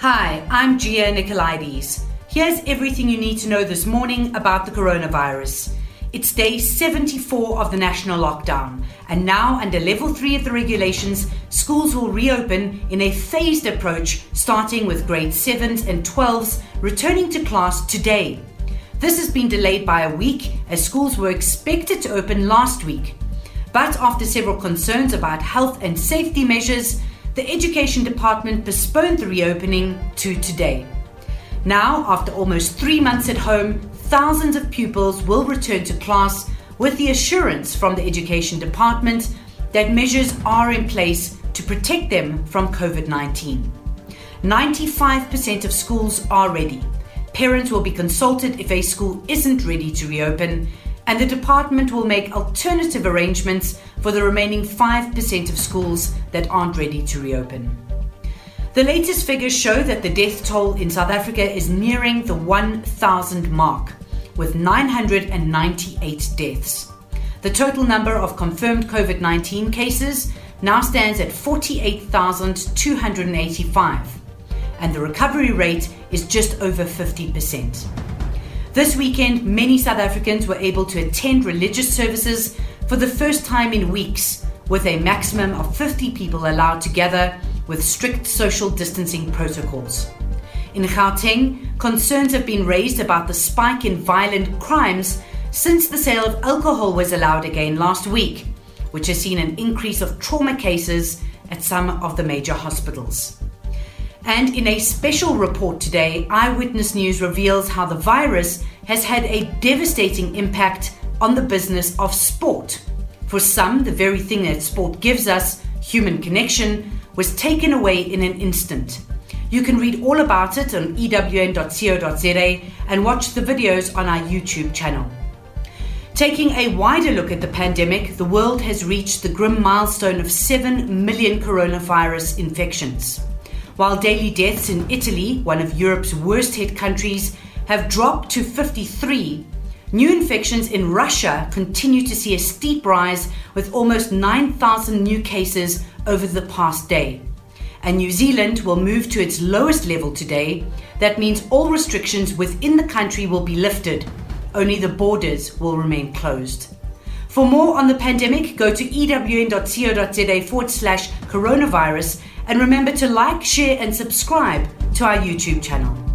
Hi, I'm Gia Nicolaides. Here's everything you need to know this morning about the coronavirus. It's day 74 of the national lockdown, and now, under level 3 of the regulations, schools will reopen in a phased approach, starting with grade 7s and 12s returning to class today. This has been delayed by a week as schools were expected to open last week. But after several concerns about health and safety measures, the Education Department postponed the reopening to today. Now, after almost three months at home, thousands of pupils will return to class with the assurance from the Education Department that measures are in place to protect them from COVID 19. 95% of schools are ready. Parents will be consulted if a school isn't ready to reopen, and the department will make alternative arrangements for the remaining 5% of schools that aren't ready to reopen. The latest figures show that the death toll in South Africa is nearing the 1,000 mark, with 998 deaths. The total number of confirmed COVID 19 cases now stands at 48,285, and the recovery rate is just over 50%. This weekend, many South Africans were able to attend religious services for the first time in weeks, with a maximum of 50 people allowed together with strict social distancing protocols. In Gauteng, concerns have been raised about the spike in violent crimes since the sale of alcohol was allowed again last week, which has seen an increase of trauma cases at some of the major hospitals. And in a special report today, Eyewitness News reveals how the virus has had a devastating impact on the business of sport. For some, the very thing that sport gives us, human connection, was taken away in an instant. You can read all about it on ewn.co.za and watch the videos on our YouTube channel. Taking a wider look at the pandemic, the world has reached the grim milestone of 7 million coronavirus infections. While daily deaths in Italy, one of Europe's worst hit countries, have dropped to 53, new infections in Russia continue to see a steep rise with almost 9,000 new cases over the past day. And New Zealand will move to its lowest level today. That means all restrictions within the country will be lifted, only the borders will remain closed. For more on the pandemic, go to ewn.co.za forward slash coronavirus and remember to like, share, and subscribe to our YouTube channel.